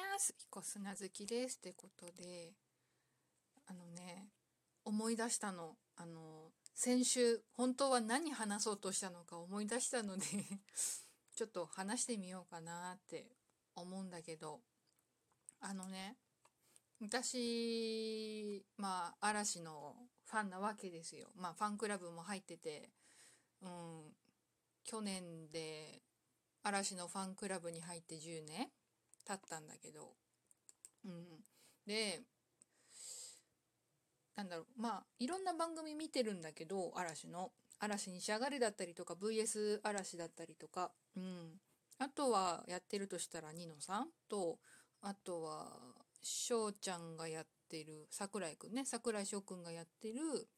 ます彦砂好きですってことであのね思い出したの。あの先週本当は何話そうとしたのか思い出したので ちょっと話してみようかなって思うんだけど。あのね私まあ嵐のファンなわけですよ。まあファンクラブも入っててうん去年で嵐のファンクラブに入って10年。経ったんだけど。うん。でなんだろう。まあいろんな番組見てるんだけど嵐の。嵐に仕上がれだったりとか VS 嵐だったりとか。うん。あとはやってるとしたらニノさんとあとは翔ちゃんがやってる桜井くんね。桜井翔くんがやってる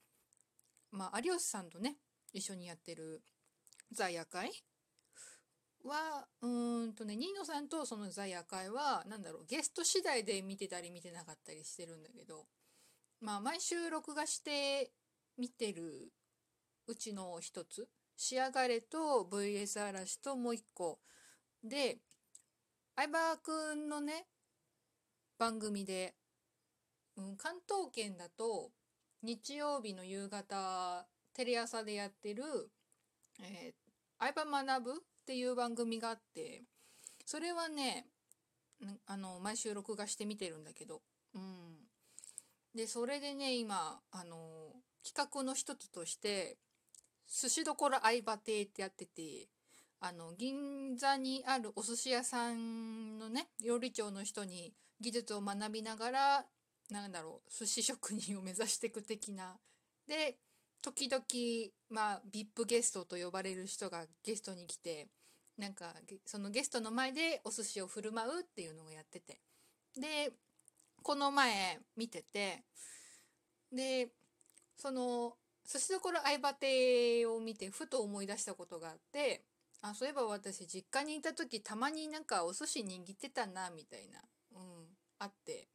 まあ有吉さんとね一緒にやってるザ夜会。はうんとねニーノさんとそのザ夜会は何だろうゲスト次第で見てたり見てなかったりしてるんだけどまあ毎週録画して見てるうちの一つ「仕上がれ」と VS 嵐ともう一個で相葉くんのね番組で、うん、関東圏だと日曜日の夕方テレ朝でやってる「えー、相葉学ぶ」っていう番組があってそれはねあの毎週録画して見てるんだけど、うん、でそれでね今あの企画の一つとして寿司どころ相葉亭ってやっててあの銀座にあるお寿司屋さんのね料理長の人に技術を学びながらなんだろう寿司職人を目指していく的な。で時々まあ VIP ゲストと呼ばれる人がゲストに来てなんかそのゲストの前でお寿司を振る舞うっていうのをやってて。でこの前見ててでその寿司どころ相葉亭を見てふと思い出したことがあってあそういえば私実家にいた時たまになんかお寿司握ってたなみたいなうんあって。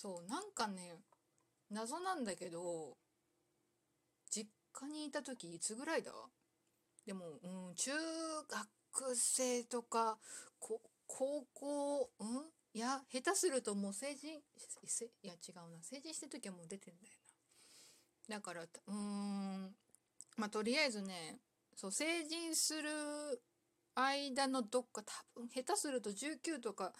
そうなんかね謎なんだけど実家にいた時いつぐらいだ？でも、うん、中学生とか高校うん？いや下手するともう成人いや違うな。成人してる時はもう出てんだよな。だからうん。まあとりあえずねそう成人する間のどっか多分下手すると19とか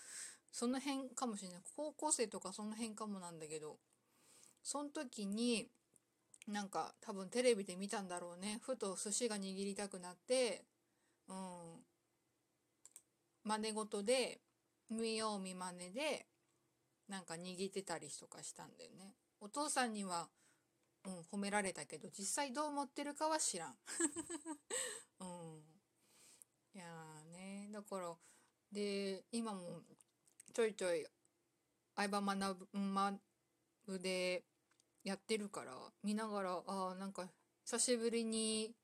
その辺かもしれない。高校生とかその辺かもなんだけどその時になんか多分テレビで見たんだろうね。ふと寿司が握りたくなってうん。真似事で見よう見まねでなんか握ってたりとかしたんだよね。お父さんにはうん褒められたけど実際どう思ってるかは知らん。うん。いやね。だからで今もちょいちょい相葉学ぶでやってるから見ながらあなんか久しぶりに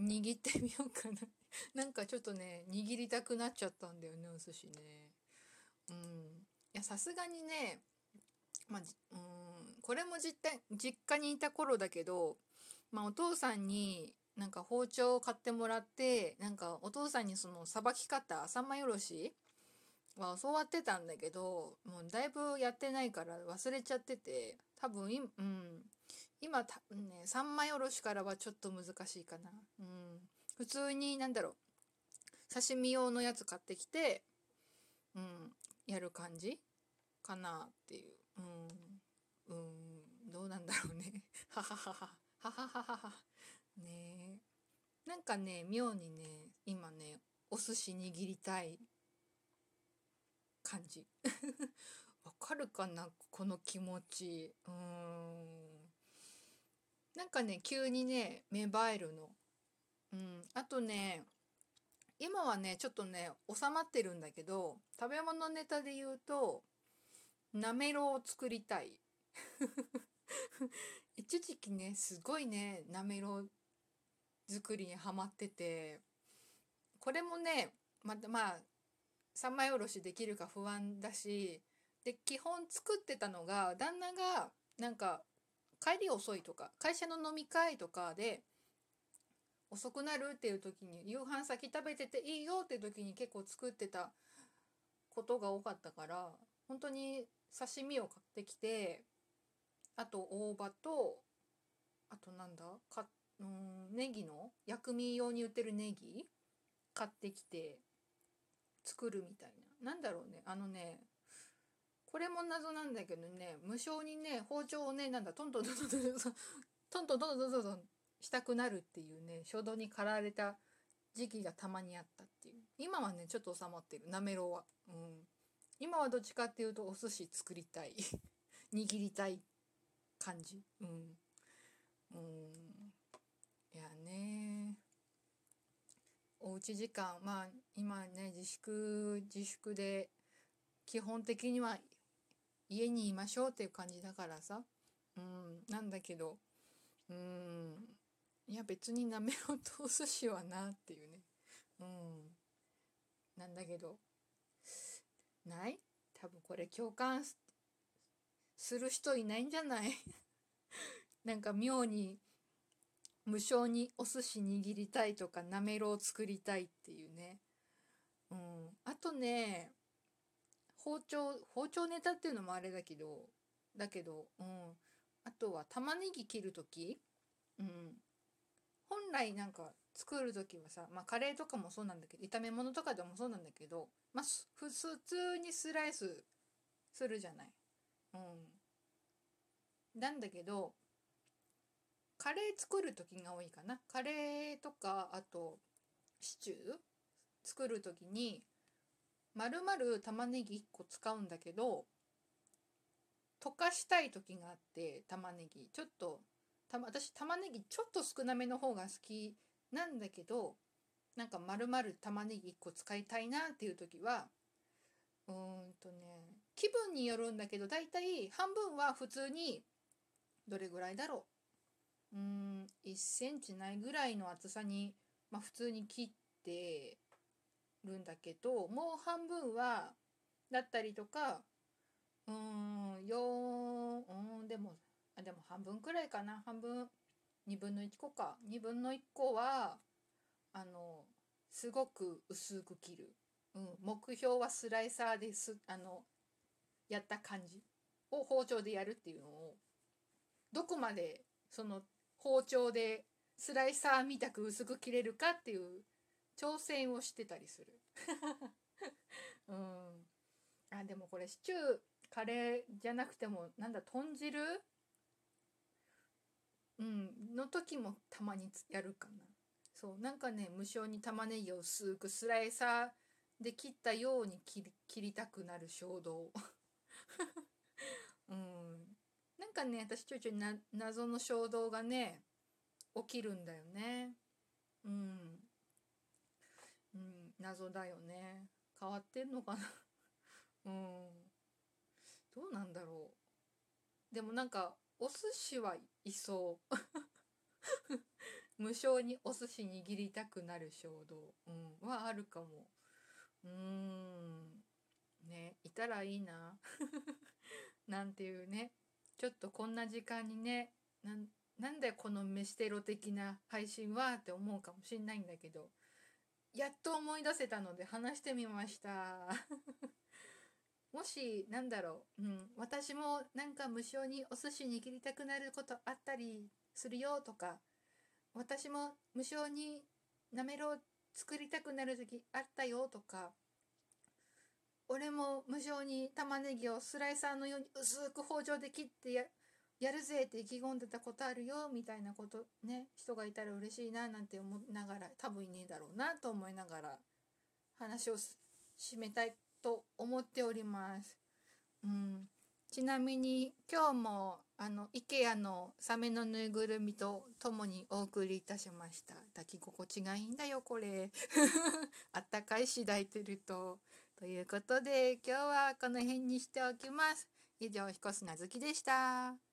握ってみようかな。なんかちょっとね握りたくなっちゃったんだよねお寿司ね。うん。いやさすがにねまあうんこれも実実家にいた頃だけどまあお父さんになんか包丁を買ってもらってなんかお父さんにそのさばき方三枚おろしは教わってたんだけどもうだいぶやってないから忘れちゃってて多分い、うん、今多分ね三枚おろしからはちょっと難しいかな。うん普通になんだろう刺身用のやつ買ってきて、うん、やる感じかなっていう。うん、うん、どうなんだろうね。はははは。ははははは。ねなんかね、妙にね、今ね、お寿司握りたい感じ。わかるかな？この気持ち。うん。なんかね、急にね、芽生えるの。うん、あとね今はねちょっとね収まってるんだけど食べ物ネタで言うとなめろうを作りたい 一時期ねすごいねなめろう作りにはまっててこれもねまたまあ三枚おろしできるか不安だしで基本作ってたのが旦那がなんか帰り遅いとか会社の飲み会とかで遅くなるっていう時に夕飯先食べてていいよっていう時に結構作ってたことが多かったから本当に刺身を買ってきてあと大葉とあとなんだかうんネギの薬味用に売ってるネギ買ってきて作るみたいな。なんだろうねあのねこれも謎なんだけどね無性にね包丁をねなんだトントントントントントントントントントンしたくなるっていうね衝動に駆られた時期がたまにあったっていう今はねちょっと収まってるなめろうはうん今はどっちかっていうとお寿司作りたい握りたい感じうんうんいやねおうち時間まあ今ね自粛自粛で基本的には家にいましょうっていう感じだからさ。うんなんだけど。うんいや別になめろうとお寿司はなっていうね。うんなんだけど。ない？多分これ共感する人いないんじゃない？なんか妙に無性にお寿司握りたいとかなめろう作りたいっていうね。うんあとね包丁包丁ネタっていうのもあれだけどだけどうん。あとは玉ねぎ切る時？うん。本来なんか作る時はさまあカレーとかもそうなんだけど炒め物とかでもそうなんだけどまあ普通にスライスするじゃない。うん。なんだけどカレー作る時が多いかな。カレーとかあとシチュー作る時に丸々玉ねぎ1個使うんだけど溶かしたい時があって玉ねぎ。ちょっとたま私玉ねぎちょっと少なめの方が好きなんだけどなんか丸々玉ねぎ1個使いたいなっていう時はうーんとね気分によるんだけどだいたい半分は普通にどれぐらいだろう。うーん1センチないぐらいの厚さに、まあ、普通に切ってるんだけどもう半分はだったりとかうーん4うんでもあでも半分くらいかな。半分2分の1個か。2分の1個はあのすごく薄く切る、うん、目標はスライサーですあのやった感じを包丁でやるっていうのをどこまでその包丁でスライサーみたく薄く切れるかっていう挑戦をしてたりする。うん。あでもこれシチューカレーじゃなくてもなんだ豚汁？うん。の時もたまにやるかな。そう。なんかね無性に玉ねぎを薄くスライサーで切ったように切り切りたくなる衝動。うん。なんかね私ちょいちょいな謎の衝動がね起きるんだよね。うんうん謎だよね。変わってんのかな。うん。どうなんだろう。でもなんかお寿司はいそう無性にお寿司握りたくなる衝動、うん、はあるかも。うーん。ねいたらいいな。なんていうね。ちょっとこんな時間にねなんなんだよこの飯テロ的な配信はって思うかもしんないんだけど。やっと思い出せたので話してみました。もしなんだろう、うん、私もなんか無性にお寿司握りたくなることあったりするよとか私も無性になめろう作りたくなる時あったよとか俺も無性に玉ねぎをスライサーのように薄く包丁で切ってやるぜって意気込んでたことあるよみたいなことね人がいたら嬉しいななんて思いながら多分いねえだろうなと思いながら話を締めたいと思っております。うん、ちなみに今日もあの IKEA のサメのぬいぐるみと共にお送りいたしました。抱き心地がいいんだよこれ。あったかいし抱いてると。ということで今日はこの辺にしておきます。以上、彦砂月でした。